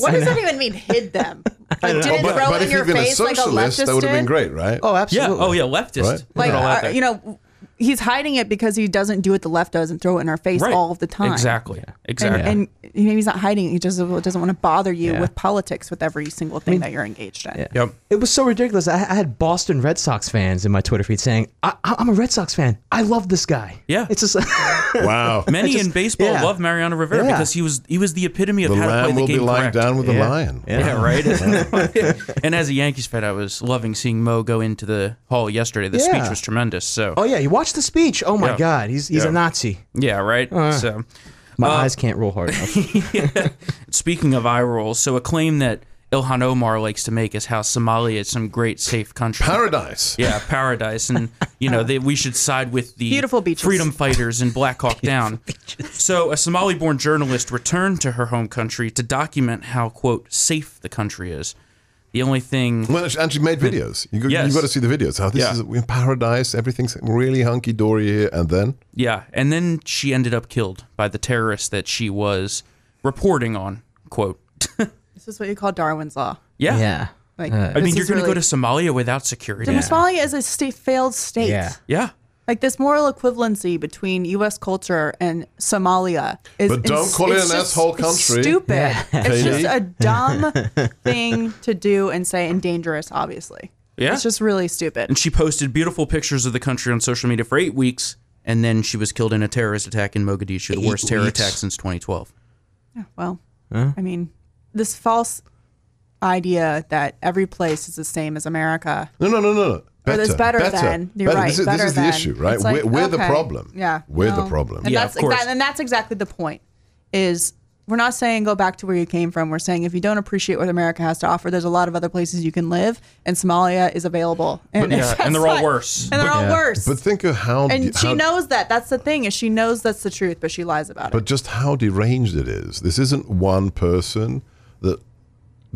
Speaker 2: What does that even mean? Hid them? Like, did it
Speaker 4: but
Speaker 2: throw
Speaker 4: but
Speaker 2: in
Speaker 4: if
Speaker 2: your
Speaker 4: you've been a
Speaker 2: face like a leftist
Speaker 4: that would have been great, right?
Speaker 3: oh,
Speaker 1: Yeah.
Speaker 3: absolutely.
Speaker 1: Oh, yeah. Leftist.
Speaker 4: Right.
Speaker 2: Like,
Speaker 1: it all out
Speaker 2: uh, you know, he's hiding it because he doesn't do what the left does and throw it in our face
Speaker 1: Right.
Speaker 2: all of the time.
Speaker 1: Exactly.
Speaker 2: And,
Speaker 1: Exactly.
Speaker 2: and you know, he's not hiding it. He just doesn't want to bother you
Speaker 3: Yeah.
Speaker 2: with politics with every single thing that you're engaged in.
Speaker 3: Yeah.
Speaker 1: Yep.
Speaker 3: It was so ridiculous. I, I had Boston Red Sox fans in my Twitter feed saying, I, I- "I'm a Red Sox fan. I love this guy."
Speaker 1: Yeah.
Speaker 3: it's just
Speaker 4: Wow.
Speaker 1: Many
Speaker 3: just-
Speaker 1: in baseball
Speaker 3: yeah.
Speaker 1: love Mariano Rivera
Speaker 3: Yeah.
Speaker 1: because he was he was the epitome of
Speaker 4: the
Speaker 1: how to play
Speaker 4: lamb
Speaker 1: the
Speaker 4: will be
Speaker 1: game
Speaker 4: lying
Speaker 1: correct.
Speaker 4: down with the
Speaker 3: Yeah.
Speaker 4: lion.
Speaker 3: Yeah.
Speaker 1: Yeah, right. and as a Yankees fan, I was loving seeing Mo go into the hall yesterday. The
Speaker 3: Yeah.
Speaker 1: speech was tremendous. So,
Speaker 3: oh yeah, you watched the speech. Oh my
Speaker 1: Yeah.
Speaker 3: God, he's he's
Speaker 1: Yeah.
Speaker 3: a Nazi.
Speaker 1: yeah, right. so,
Speaker 3: My
Speaker 1: Uh,
Speaker 3: eyes can't roll hard enough.
Speaker 1: speaking of eye rolls, so a claim that Ilhan Omar likes to make is how Somalia is some great safe country.
Speaker 4: Paradise.
Speaker 1: yeah, paradise, and you know that we should side with the
Speaker 2: Beautiful beaches.
Speaker 1: freedom fighters in Black Hawk Down. So, a Somali-born journalist returned to her home country to document how quote safe the country is. The only thing
Speaker 4: Well, and she made videos. You,
Speaker 1: Yes.
Speaker 4: You've got to see the videos. How this
Speaker 1: Yeah.
Speaker 4: is in paradise. Everything's really hunky dory here. And then
Speaker 1: Yeah, and then she ended up killed by the terrorist that she was reporting on. Quote.
Speaker 2: This is what you call Darwin's law.
Speaker 1: Yeah.
Speaker 3: Yeah.
Speaker 2: Like,
Speaker 3: Uh,
Speaker 1: I mean, you're going to
Speaker 2: really-
Speaker 1: go to Somalia without security.
Speaker 2: Somalia is a state failed state.
Speaker 3: Yeah.
Speaker 1: Yeah.
Speaker 2: Like this moral equivalency between U.S. culture and Somalia is.
Speaker 4: But don't
Speaker 2: ins-
Speaker 4: call it
Speaker 2: it's
Speaker 4: an
Speaker 2: just-
Speaker 4: asshole
Speaker 2: it's
Speaker 4: country.
Speaker 2: Stupid.
Speaker 3: Yeah.
Speaker 2: It's just a dumb thing to do and say, and dangerous, obviously.
Speaker 1: Yeah.
Speaker 2: It's just really stupid.
Speaker 1: And she posted beautiful pictures of the country on social media for eight weeks, and then she was killed in a terrorist attack in Mogadishu, the
Speaker 4: Eight
Speaker 1: worst terror
Speaker 4: weeks?
Speaker 1: attack since 2012.
Speaker 2: Yeah, Well, I mean, this false idea that every place is the same as America.
Speaker 4: No, no, no, no, no.
Speaker 2: Or there's better than. You're right,
Speaker 4: This is,
Speaker 2: better
Speaker 4: this is the issue, right?
Speaker 2: Like,
Speaker 4: we're we're the problem.
Speaker 2: Yeah,
Speaker 4: We're the problem.
Speaker 2: And
Speaker 1: Yeah,
Speaker 2: that's
Speaker 1: of course.
Speaker 2: exactly, and that's exactly the point. Is we're not saying go back to where you came from. We're saying if you don't appreciate what America has to offer, there's a lot of other places you can live, and Somalia is available. And,
Speaker 1: yeah, and they're all
Speaker 2: that's
Speaker 1: worse.
Speaker 2: And they're all
Speaker 3: Yeah.
Speaker 2: worse.
Speaker 4: But think of how.
Speaker 2: and she
Speaker 4: how-
Speaker 2: knows that. That's the thing is she knows that's the truth, but she lies about it.
Speaker 4: But just how deranged it is. This isn't one person that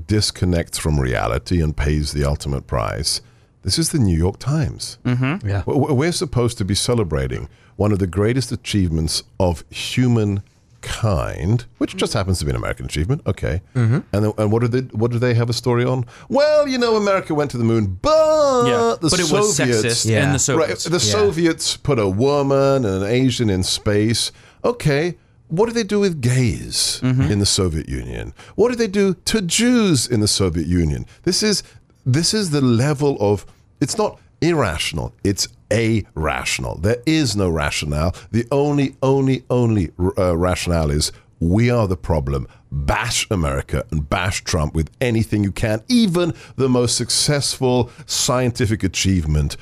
Speaker 4: disconnects from reality and pays the ultimate price. This is the New York Times. Mm-hmm.
Speaker 3: Yeah.
Speaker 4: We're supposed to be celebrating one of the greatest achievements of humankind, which just happens to be an American achievement. Okay. Mm-hmm. And, then, and what, do they, what do they have a story on? Well, you know, America went to the moon, but
Speaker 1: yeah.
Speaker 4: the
Speaker 1: but it was
Speaker 4: Soviets.
Speaker 1: sexist
Speaker 3: Yeah.
Speaker 1: in the
Speaker 4: Right,
Speaker 1: Soviets.
Speaker 4: the Soviets put a woman and an Asian in space. Okay, what did they do with gays in the Soviet Union? What did they do to Jews in the Soviet Union? This is this is the level of it's not irrational, it's irrational. There is no rationale. The only only only uh, rationale is we are the problem. Bash America and bash Trump with anything you can, even the most successful scientific achievement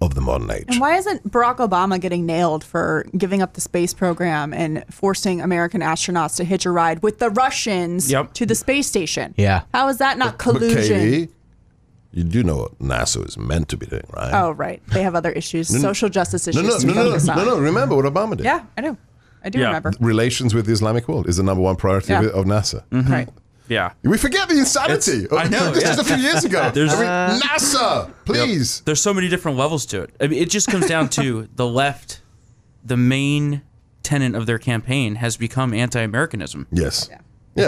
Speaker 4: of the modern age.
Speaker 2: And why isn't Barack Obama getting nailed for giving up the space program and forcing American astronauts to hitch a ride with the Russians
Speaker 1: Yep.
Speaker 2: to the space station?
Speaker 3: Yeah.
Speaker 2: How is that not
Speaker 4: But
Speaker 2: collusion?
Speaker 4: Katie, you do know what NASA is meant to be doing, right?
Speaker 2: Oh, right. They have other issues, social justice issues
Speaker 4: no, no,
Speaker 2: to
Speaker 4: no, no, no, no,
Speaker 2: on.
Speaker 4: no. Remember what Obama did.
Speaker 2: Yeah, I do. I do
Speaker 1: Yeah.
Speaker 2: remember.
Speaker 4: Relations with the Islamic world is the number one priority
Speaker 2: Yeah.
Speaker 4: of, of NASA. Mm-hmm.
Speaker 2: Right.
Speaker 1: yeah.
Speaker 4: We forget the insanity.
Speaker 1: It's- I know,
Speaker 4: This
Speaker 1: yeah.
Speaker 4: is a few years ago.
Speaker 1: There's-
Speaker 4: I mean, NASA, please.
Speaker 1: There's so many different levels to it. I mean, it just comes down to the left, the main tenet of their campaign has become anti-Americanism.
Speaker 4: Yes. Yeah,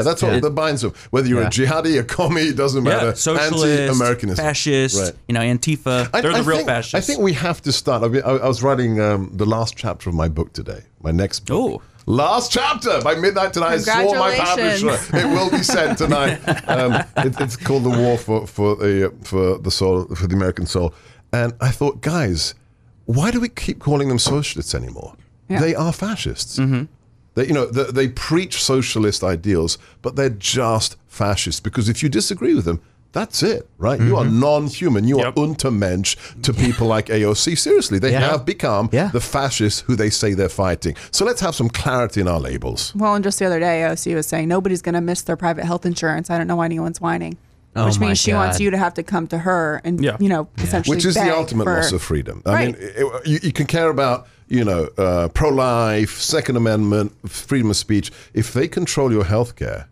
Speaker 4: that's what
Speaker 1: Yeah.
Speaker 4: that binds them. Whether you're
Speaker 3: Yeah.
Speaker 4: a jihadi, a commie, it doesn't matter.
Speaker 1: Yeah, socialist,
Speaker 4: Anti-Americanism.
Speaker 1: fascist,
Speaker 4: Right.
Speaker 1: you know, Antifa.
Speaker 4: I-
Speaker 1: They're the real
Speaker 4: think,
Speaker 1: fascists.
Speaker 4: I think we have to start. I, mean, I, I was writing um, the last chapter of my book today. My next book.
Speaker 1: Oh.
Speaker 4: Last chapter by midnight tonight. I swore my
Speaker 2: Congratulations.
Speaker 4: publisher it will be sent tonight. Um, it, it's called the War for for the for the soul for the American soul. And I thought, guys, why do we keep calling them socialists anymore?
Speaker 2: Yeah.
Speaker 4: They are fascists. They, you know, they, they preach socialist ideals, but they're just fascists. Because if you disagree with them, that's it, right? You are mm-hmm. non-human. You
Speaker 1: Yep.
Speaker 4: are untermensch to people like AOC. Seriously, they
Speaker 3: Yeah.
Speaker 4: have become
Speaker 3: Yeah.
Speaker 4: the fascists who they say they're fighting. So let's have some clarity in our labels.
Speaker 2: Well, and just the other day, AOC was saying nobody's going to miss their private health insurance. I don't know why anyone's whining.
Speaker 3: Oh
Speaker 2: Which means she wants you to have to come to her and,
Speaker 1: Yeah.
Speaker 2: you know, essentially
Speaker 4: Which is the ultimate
Speaker 2: for-
Speaker 4: loss of freedom. I
Speaker 2: Right.
Speaker 4: mean, it, you, you can care about, you know, uh, pro-life, Second Amendment, freedom of speech. If they control your health care,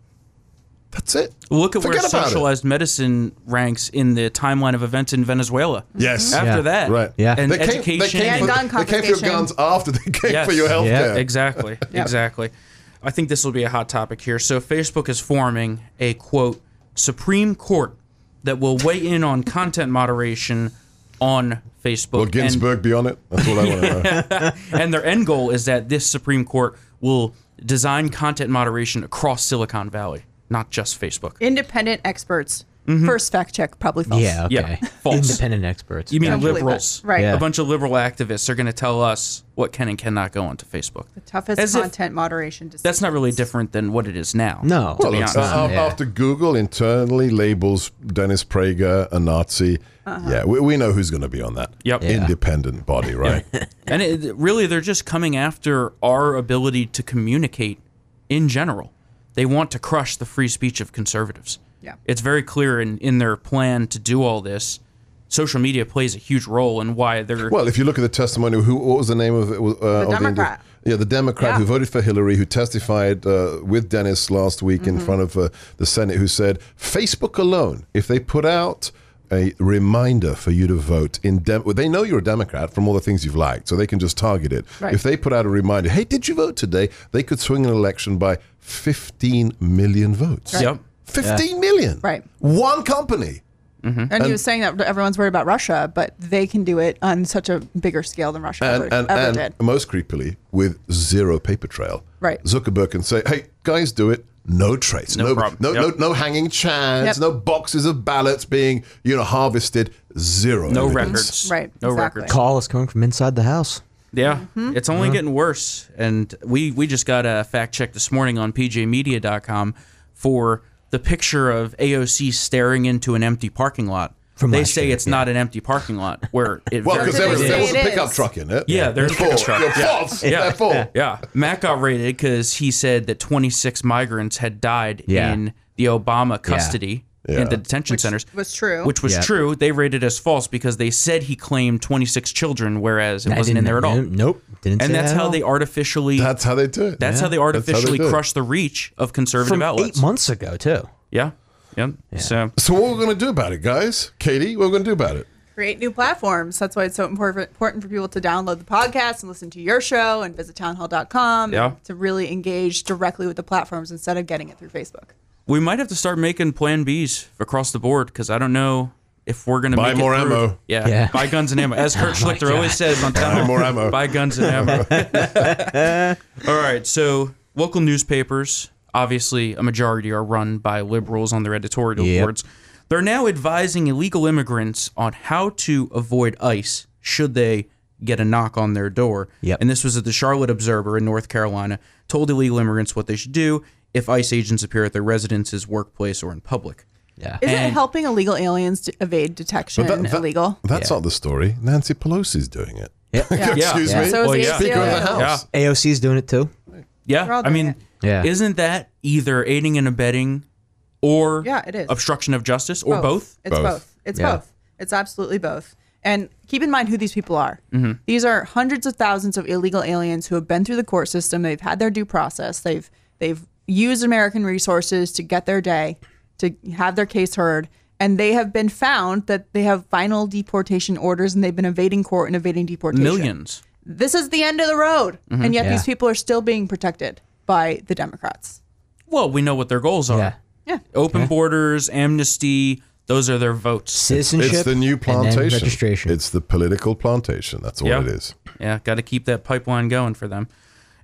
Speaker 4: that's it.
Speaker 1: Look at
Speaker 4: Forget
Speaker 1: where
Speaker 4: about it.
Speaker 1: socialized medicine ranks in the timeline of events in Venezuela.
Speaker 4: Yes.
Speaker 1: After
Speaker 3: Yeah.
Speaker 1: that,
Speaker 4: Right.
Speaker 3: Yeah.
Speaker 1: and
Speaker 4: They came,
Speaker 1: education,
Speaker 4: they came,
Speaker 2: And
Speaker 4: for,
Speaker 2: gun
Speaker 4: they came for your guns after they came
Speaker 1: Yes.
Speaker 4: for your health
Speaker 3: Yeah.
Speaker 4: care.
Speaker 1: Exactly. Exactly. I think this will be a hot topic here. So Facebook is forming a quote Supreme Court that will weigh in on content moderation on Facebook.
Speaker 4: Will
Speaker 1: And-
Speaker 4: Ginsburg be on it? That's all I want to know.
Speaker 1: and their end goal is that this Supreme Court will design content moderation across Silicon Valley, not just Facebook.
Speaker 2: Independent experts.
Speaker 4: Mm-hmm.
Speaker 2: First fact check, probably false.
Speaker 3: Yeah,
Speaker 1: Yeah, false.
Speaker 3: Independent experts.
Speaker 1: You mean
Speaker 2: Essentially,
Speaker 1: liberals?
Speaker 2: right.
Speaker 3: Yeah.
Speaker 1: A bunch of liberal activists are going to tell us what can and cannot go onto Facebook.
Speaker 2: The toughest
Speaker 1: As if-
Speaker 2: content moderation decisions.
Speaker 1: That's not really different than what it is now.
Speaker 3: No.
Speaker 1: to
Speaker 4: Well,
Speaker 1: be honest.
Speaker 4: uh,
Speaker 3: Yeah.
Speaker 4: after Google internally labels Dennis Prager a Nazi, yeah, we, we know who's going to be on that
Speaker 1: Yep. Yeah.
Speaker 4: independent body, right?
Speaker 1: And it, really, they're just coming after our ability to communicate in general. They want to crush the free speech of conservatives.
Speaker 2: Yeah.
Speaker 1: It's very clear in, in their plan to do all this. Social media plays a huge role in why they're.
Speaker 4: Well, if you look at the testimony, who what was the name of it? Uh, of
Speaker 2: Democrat.
Speaker 4: yeah, the Democrat who voted for Hillary, who testified uh, with Dennis last week
Speaker 2: Mm-hmm.
Speaker 4: in front of uh, the Senate, who said Facebook alone, if they put out a reminder for you to vote in Dem- well, they know you're a Democrat from all the things you've liked, so they can just target it.
Speaker 2: Right.
Speaker 4: If they put out a reminder, hey, did you vote today? They could swing an election by 15 million votes.
Speaker 1: Yep.
Speaker 4: 15 million.
Speaker 2: Right.
Speaker 4: One company.
Speaker 2: And, he was saying that everyone's worried about Russia, but they can do it on such a bigger scale than Russia
Speaker 4: And,
Speaker 2: ever,
Speaker 4: and,
Speaker 2: ever
Speaker 4: and
Speaker 2: did.
Speaker 4: most creepily, with zero paper trail.
Speaker 2: Right.
Speaker 4: Zuckerberg can say, hey, guys, do it. No trace.
Speaker 1: No problem.
Speaker 4: No,
Speaker 1: Yep.
Speaker 4: no, no hanging chads.
Speaker 2: Yep.
Speaker 4: No boxes of ballots being, you know, harvested. Zero.
Speaker 1: No
Speaker 4: evidence.
Speaker 1: records.
Speaker 2: Right,
Speaker 1: No
Speaker 2: exactly.
Speaker 1: records.
Speaker 3: Call is coming from inside the house.
Speaker 1: Yeah,
Speaker 2: Mm-hmm.
Speaker 1: it's only getting worse. And we we just got a fact check this morning on pjmedia.com for the picture of AOC staring into an empty parking lot.
Speaker 3: From
Speaker 1: they say
Speaker 3: year,
Speaker 1: it's not an empty parking lot where it
Speaker 4: Well, because there was, there was a pickup truck in it.
Speaker 1: Yeah, there's a pickup truck.
Speaker 4: You're
Speaker 1: Yeah.
Speaker 4: false.
Speaker 1: Yeah.
Speaker 4: They're full.
Speaker 1: Yeah, Matt got raided because he said that 26 migrants had died
Speaker 3: Yeah.
Speaker 1: in the Obama custody
Speaker 4: Yeah.
Speaker 1: in the detention
Speaker 2: Which
Speaker 1: centers.
Speaker 2: was true.
Speaker 1: Which was
Speaker 3: Yeah.
Speaker 1: true. They rated as false because they said he claimed 26 children, whereas it
Speaker 3: I
Speaker 1: wasn't in there at all.
Speaker 3: Nope. Didn't
Speaker 1: And
Speaker 3: say
Speaker 1: that's
Speaker 3: that
Speaker 1: how
Speaker 3: all.
Speaker 1: they artificially.
Speaker 4: That's how they do it.
Speaker 1: That's how they
Speaker 4: That's how
Speaker 1: artificially
Speaker 4: do it.
Speaker 1: crush the reach of conservative
Speaker 3: from
Speaker 1: outlets.
Speaker 3: eight months ago too.
Speaker 1: Yeah. Yep. So
Speaker 4: So what we're going to do about it, guys? Katie, what are we going to do about it?
Speaker 2: create new platforms. That's why it's so important important for people to download the podcast and listen to your show and visit townhall.com
Speaker 1: Yeah.
Speaker 2: and to really engage directly with the platforms instead of getting it through Facebook.
Speaker 1: We might have to start making plan Bs across the board because I don't know if we're going to
Speaker 4: Buy
Speaker 1: make
Speaker 4: more
Speaker 1: it
Speaker 4: ammo.
Speaker 1: Yeah.
Speaker 3: Yeah.
Speaker 1: Buy guns and ammo. As Kurt oh Schlichter always says on Town Hall,
Speaker 4: more ammo.
Speaker 1: Buy guns and ammo. All right. So local newspapers, obviously a majority are run by liberals on their editorial
Speaker 3: Yep.
Speaker 1: boards. They're now advising illegal immigrants on how to avoid ICE should they get a knock on their door.
Speaker 3: Yep.
Speaker 1: And this was at the Charlotte Observer in North Carolina, told illegal immigrants what they should do if ICE agents appear at their residences, workplace, or in public.
Speaker 3: Yeah.
Speaker 2: Isn't it helping illegal aliens to evade detection
Speaker 4: that- that-
Speaker 2: illegal?
Speaker 4: That's not the story. Nancy Pelosi's doing it.
Speaker 3: Yeah.
Speaker 2: Yeah.
Speaker 4: Excuse
Speaker 1: Yeah.
Speaker 4: me.
Speaker 2: So is
Speaker 1: Well,
Speaker 2: the
Speaker 1: yeah.
Speaker 4: Speaker of the
Speaker 2: ACLU.
Speaker 4: House.
Speaker 3: AOC's doing it too.
Speaker 1: Yeah, I mean,
Speaker 2: it.
Speaker 3: Yeah.
Speaker 1: isn't that either aiding and abetting or
Speaker 2: Yeah, it is.
Speaker 1: obstruction of justice or both?
Speaker 2: It's
Speaker 4: Both.
Speaker 2: both. It's
Speaker 3: Yeah.
Speaker 2: both. It's absolutely both. And keep in mind who these people are.
Speaker 1: Mm-hmm.
Speaker 2: These are hundreds of thousands of illegal aliens who have been through the court system. They've had their due process. They've they've used American resources to get their day, to have their case heard, and they have been found that they have final deportation orders and they've been evading court and evading deportation.
Speaker 1: Millions.
Speaker 2: This is the end of the road,
Speaker 1: Mm-hmm.
Speaker 2: and yet
Speaker 3: Yeah.
Speaker 2: these people are still being protected by the Democrats.
Speaker 1: Well, we know what their goals are.
Speaker 3: Yeah.
Speaker 2: Yeah.
Speaker 1: Open borders, amnesty, those are their votes.
Speaker 3: Citizenship.
Speaker 4: It's the new plantation.
Speaker 3: registration.
Speaker 4: It's the political plantation. That's all
Speaker 1: Yeah.
Speaker 4: it is.
Speaker 1: Yeah, got to keep that pipeline going for them.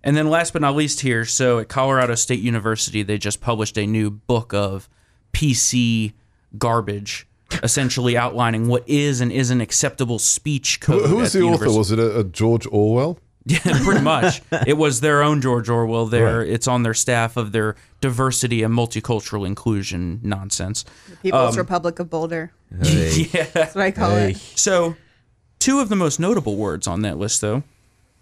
Speaker 1: And then last but not least here, so at Colorado State University, they just published a new book of PC garbage, essentially outlining what is and isn't acceptable speech code.
Speaker 4: who was the author?
Speaker 1: university.
Speaker 4: Was it a, a George Orwell?
Speaker 1: Yeah, pretty much. it was their own George Orwell. There,
Speaker 4: Right.
Speaker 1: it's on their staff of their diversity and multicultural inclusion nonsense.
Speaker 2: People's
Speaker 1: Um,
Speaker 2: Republic of Boulder.
Speaker 1: Yeah.
Speaker 2: That's what I call it.
Speaker 1: So, two of the most notable words on that list, though,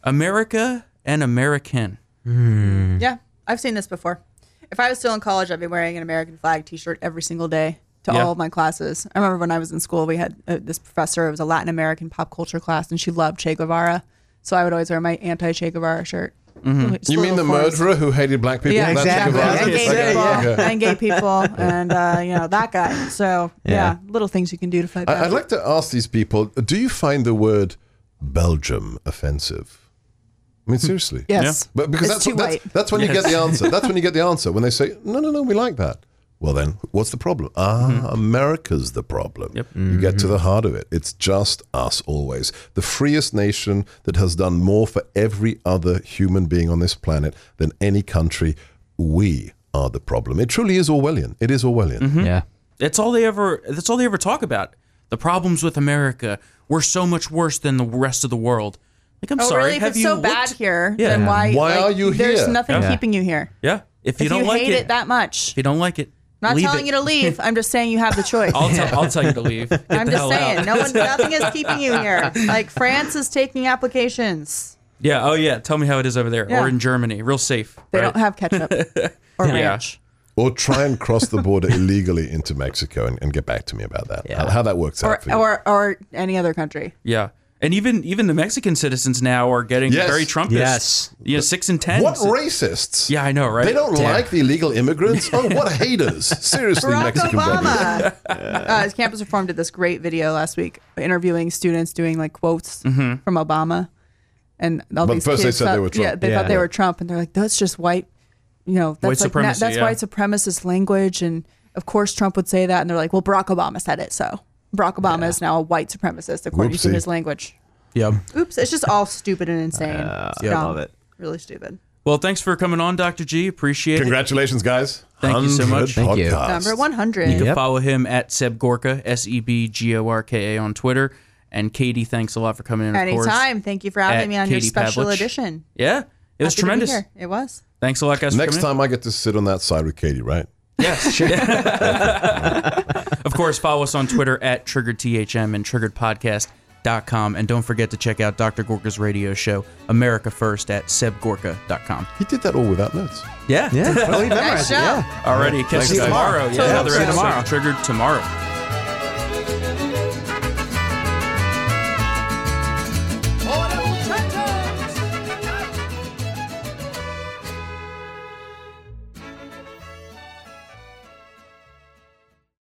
Speaker 1: America and American.
Speaker 2: Yeah, I've seen this before. If I was still in college, I'd be wearing an American flag T-shirt every single day to
Speaker 1: Yeah.
Speaker 2: all of my classes. I remember when I was in school, we had uh, this professor. It was a Latin American pop culture class, and she loved Che Guevara. So I would always wear my anti-Che Guevara shirt.
Speaker 4: Mm-hmm. You mean the
Speaker 2: little
Speaker 4: murderer who hated black people?
Speaker 2: Yeah,
Speaker 3: exactly.
Speaker 4: Guevara?
Speaker 2: And gay
Speaker 3: yeah,
Speaker 2: people,
Speaker 3: yeah.
Speaker 2: and gay people, and uh, you know that guy. So yeah.
Speaker 3: Yeah.
Speaker 2: little things you can do to fight back.
Speaker 4: I'd like to ask these people: Do you find the word Belgium offensive? I mean, seriously.
Speaker 2: yes,
Speaker 4: But because
Speaker 2: It's
Speaker 4: that's,
Speaker 2: too
Speaker 4: what, that's
Speaker 2: white.
Speaker 4: that's when you get the answer. That's when you get the answer. When they say, no, no, no, we like that. Well, then, what's the problem? Ah, mm-hmm. America's the problem.
Speaker 1: Yep.
Speaker 4: You get to the mm-hmm. heart of it. It's just us always. The freest nation that has done more for every other human being on this planet than any country. We are the problem. It truly is Orwellian. It is Orwellian. Mm-hmm.
Speaker 3: Yeah.
Speaker 1: That's all they ever. That's all they ever talk about. The problems with America. We're so much worse than the rest of the world. Like, I'm
Speaker 2: Oh,
Speaker 1: sorry.
Speaker 2: really? If
Speaker 1: have
Speaker 2: it's
Speaker 1: you
Speaker 2: so
Speaker 1: looked?
Speaker 2: bad here,
Speaker 1: Yeah.
Speaker 2: then why?
Speaker 4: Why
Speaker 2: like,
Speaker 4: are you
Speaker 2: There's nothing
Speaker 1: Yeah.
Speaker 2: keeping you here.
Speaker 1: Yeah. If you
Speaker 2: if
Speaker 1: don't
Speaker 2: you
Speaker 1: like
Speaker 2: hate
Speaker 1: it,
Speaker 2: it, that much,
Speaker 1: if you don't like it,
Speaker 2: I'm not
Speaker 1: leave
Speaker 2: telling
Speaker 1: it.
Speaker 2: you to leave. I'm just saying you have the choice.
Speaker 1: I'll tell. I'll tell you to leave. Get
Speaker 2: I'm
Speaker 1: the
Speaker 2: just
Speaker 1: hell
Speaker 2: saying,
Speaker 1: out.
Speaker 2: no one, nothing is keeping you here. Like France is taking applications.
Speaker 1: Yeah. Oh yeah. Tell me how it is over there,
Speaker 2: Yeah.
Speaker 1: or in Germany. Real safe.
Speaker 2: They
Speaker 1: right?
Speaker 2: don't have ketchup or
Speaker 1: Yeah.
Speaker 2: ranch.
Speaker 4: Or try and cross the border illegally into Mexico and, and get back to me about that.
Speaker 3: Yeah.
Speaker 4: How, how that works
Speaker 2: Or,
Speaker 4: out for you.
Speaker 2: or or any other country.
Speaker 1: Yeah. And even even the Mexican citizens now are getting
Speaker 4: Yes.
Speaker 1: very Trumpist.
Speaker 3: Yes.
Speaker 1: You know, six and ten.
Speaker 4: what racists?
Speaker 1: Yeah, I know, right?
Speaker 4: They don't
Speaker 3: Yeah.
Speaker 4: like the illegal immigrants. Oh, what haters! Seriously,
Speaker 2: Barack
Speaker 4: Mexican government.
Speaker 2: Obama. uh, his campus reform did this great video last week, interviewing students doing like quotes from Obama, and all
Speaker 4: But
Speaker 2: these
Speaker 4: first they
Speaker 2: kids
Speaker 4: said they
Speaker 2: thought-
Speaker 4: were Trump.
Speaker 2: Yeah, they
Speaker 3: Yeah.
Speaker 2: thought they were Trump, and they're like, "That's just white." You know, that's
Speaker 1: White
Speaker 2: like na-
Speaker 1: supremacy,
Speaker 2: that's
Speaker 1: yeah.
Speaker 2: white supremacist language, and of course Trump would say that, and they're like, well, Barack Obama said it, so Barack Obama is now a white supremacist according to
Speaker 4: Whoopsie.
Speaker 2: his language.
Speaker 1: Yep.
Speaker 2: Oops, it's just all stupid and insane. It's
Speaker 1: yeah,
Speaker 2: dumb.
Speaker 3: love it.
Speaker 2: Really stupid.
Speaker 1: Well, thanks for coming on, Dr. G. Appreciate it.
Speaker 4: Congratulations, guys.
Speaker 1: Thank you so much.
Speaker 3: Thank you.
Speaker 4: podcasts.
Speaker 2: Number 100.
Speaker 1: You can
Speaker 3: Yep.
Speaker 1: follow him at Seb Gorka, S E B G O R K A on Twitter. And Katie, thanks a lot for coming in. Of course.
Speaker 2: Anytime. Thank you for having me on Katie your
Speaker 1: Katie
Speaker 2: special
Speaker 1: Pavlich.
Speaker 2: edition.
Speaker 1: Yeah, it was
Speaker 2: Happy to
Speaker 1: tremendous.
Speaker 2: here. It was.
Speaker 1: Thanks a lot, guys.
Speaker 4: Next
Speaker 1: for coming
Speaker 4: time I get to sit on that side with Katie, right?
Speaker 1: in. yes. of course, follow us on Twitter at TriggeredTHM and TriggeredPodcast.com. And don't forget to check out Dr. Gorka's radio show, America First, at SebGorka.com.
Speaker 4: He did that all without notes.
Speaker 1: Yeah.
Speaker 3: Yeah. Well, he
Speaker 2: Nice
Speaker 3: memorized it,
Speaker 2: show.
Speaker 3: yeah.
Speaker 1: Alrighty. Catch
Speaker 4: Thanks,
Speaker 1: you tomorrow. Yeah,
Speaker 2: Totally.
Speaker 1: another
Speaker 2: See you
Speaker 1: episode
Speaker 3: tomorrow.
Speaker 1: Triggered tomorrow.